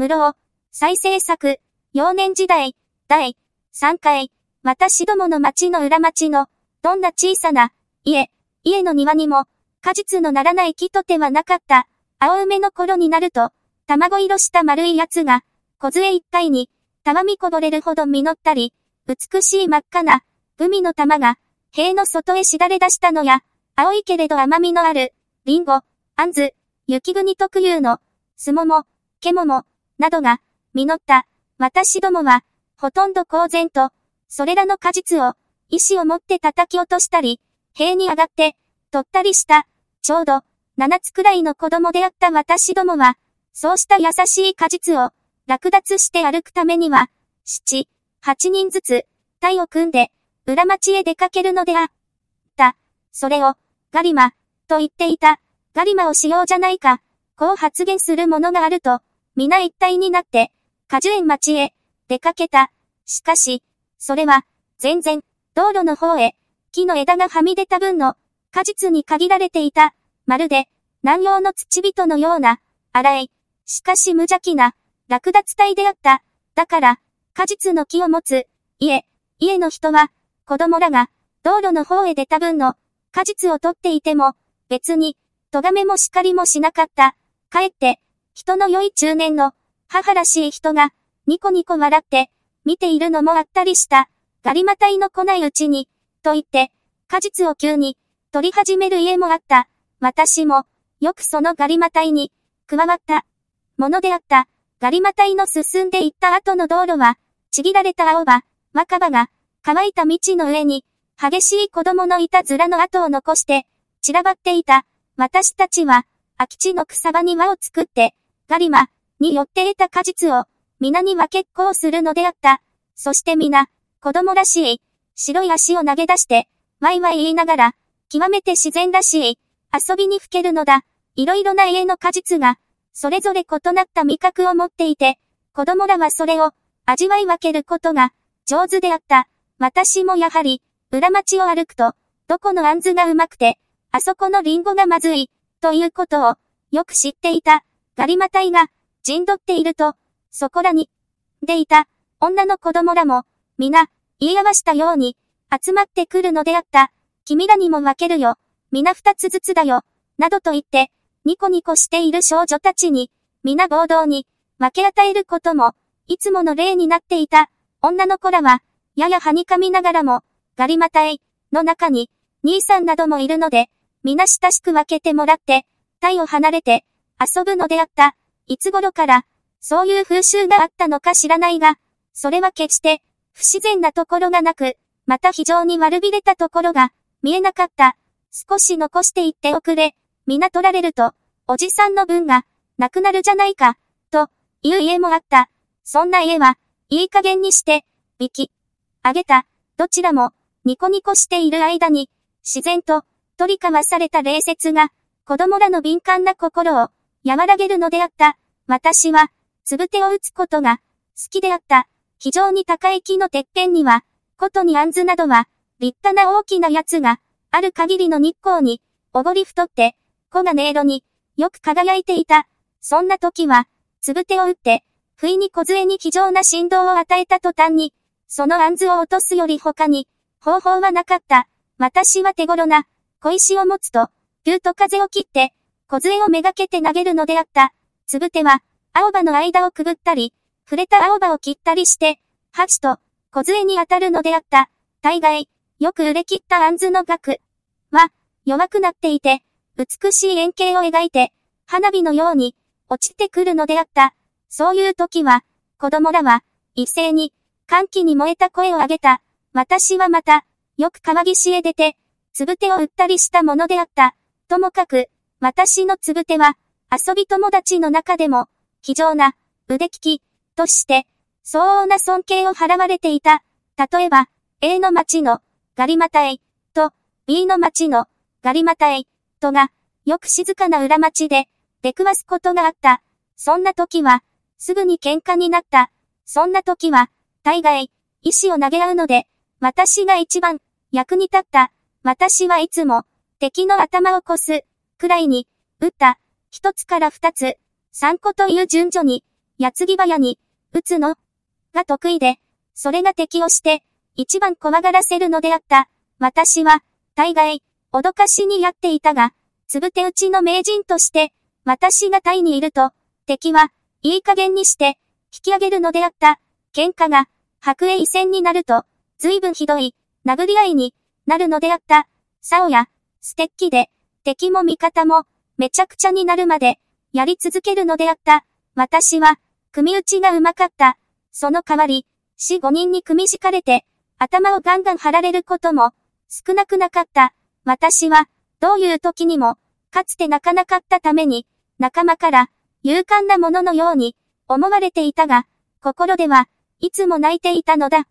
無料、再生作、幼年時代、第3回、私どもの町の裏町の、どんな小さな、家、家の庭にも、果実のならない木とてはなかった、青梅の頃になると、卵色した丸いやつが、小杖一回に、たわみこぼれるほど実ったり、美しい真っ赤な、海の玉が、塀の外へしだれ出したのや、青いけれど甘みのある、リンゴ、あんず、雪国特有の、すもも、けもも、などが、実った、私どもは、ほとんど公然と、それらの果実を、意志を持って叩き落としたり、塀に上がって、取ったりした、ちょうど、七つくらいの子供であった私どもは、そうした優しい果実を、落脱して歩くためには、七、八人ずつ、体を組んで、裏町へ出かけるのであった。それを、ガリマ、と言っていた、ガリマをしようじゃないか、こう発言するものがあると、皆一体になって、果樹園町へ出かけた。しかし、それは、全然、道路の方へ、木の枝がはみ出た分の、果実に限られていた。まるで、南洋の土人のような、荒い、しかし無邪気な、落脱体であった。だから、果実の木を持つ、家、家の人は、子供らが、道路の方へ出た分の、果実を取っていても、別に、咎めも叱りもしなかった。かえって、人の良い中年の、母らしい人が、ニコニコ笑って、見ているのもあったりした。ガリマタイの来ないうちに、と言って、果実を急に、取り始める家もあった。私も、よくそのガリマタイに、加わった、ものであった。ガリマタイの進んでいった後の道路は、ちぎられた青葉、若葉が、乾いた道の上に、激しい子供のいたずらの跡を残して、散らばっていた。私たちは、空き地の草場に輪を作って、ガリマによって得た果実を皆には結構するのであった。そして皆、子供らしい白い足を投げ出して、ワイワイ言いながら、極めて自然らしい遊びにふけるのだ。いろいろな家の果実が、それぞれ異なった味覚を持っていて、子供らはそれを味わい分けることが上手であった。私もやはり、裏町を歩くと、どこのあんずがうまくて、あそこのリンゴがまずい、ということを、よく知っていた。ガリマタイが、陣取っていると、そこらに、でいた、女の子供らも、皆、言い合わしたように、集まってくるのであった。君らにも分けるよ。皆二つずつだよ。などと言って、ニコニコしている少女たちに、皆合同に、分け与えることも、いつもの例になっていた。女の子らは、ややはにかみながらも、ガリマタイの中に、兄さんなどもいるので、皆親しく分けてもらって、タイを離れて、遊ぶのであった。いつ頃から、そういう風習があったのか知らないが、それは決して、不自然なところがなく、また非常に悪びれたところが、見えなかった。少し残していっておくれ。皆取られると、おじさんの分が、なくなるじゃないか、と、いう家もあった。そんな家は、いい加減にして、引き、あげた。どちらも、ニコニコしている間に、自然と、取り交わされた礼節が、子供らの敏感な心を和らげるのであった。私は、つぶてを打つことが好きであった。非常に高い木のてっぺんには、ことにあんずなどは、立派な大きなやつが、ある限りの日光に、おごり太って、子が音色に、よく輝いていた。そんな時は、つぶてを打って、不意に小杖に非常な振動を与えた途端に、そのあんずを落とすより他に、方法はなかった。私は手頃な、小石を持つと、ピューと風を切って、小杖をめがけて投げるのであった。つぶては、青葉の間をくぐったり、触れた青葉を切ったりして、箸と小杖に当たるのであった。大概、よく売れ切ったあんずの額は、弱くなっていて、美しい円形を描いて、花火のように、落ちてくるのであった。そういう時は、子供らは、一斉に、歓喜に燃えた声を上げた。私はまた、よく川岸へ出て、つぶてを売ったりしたものであった。ともかく、私のつぶては、遊び友達の中でも、非常な、腕利き、として、相応な尊敬を払われていた。例えば、A の町のガリマタイと B の町のガリマタイとが、よく静かな裏町で出くわすことがあった。そんな時は、すぐに喧嘩になった。そんな時は、大概、石を投げ合うので、私が一番役に立った。私はいつも敵の頭を越すくらいに、撃った。一つから二つ、三個という順序に、矢継ぎ早に、撃つのが得意で、それが敵をして、一番怖がらせるのであった。私は、大概、脅かしにやっていたが、つぶて打ちの名人として、私がタイにいると、敵は、いい加減にして、引き上げるのであった。喧嘩が、白衣戦になると、随分ひどい、殴り合いになるのであった。サオや、ステッキで、敵も味方も、めちゃくちゃになるまで、やり続けるのであった。私は、組打ちがうまかった。その代わり、死五人に組み敷かれて、頭をガンガン張られることも、少なくなかった。私は、どういう時にも、かつて泣かなかったために、仲間から、勇敢なもののように、思われていたが、心では、いつも泣いていたのだ。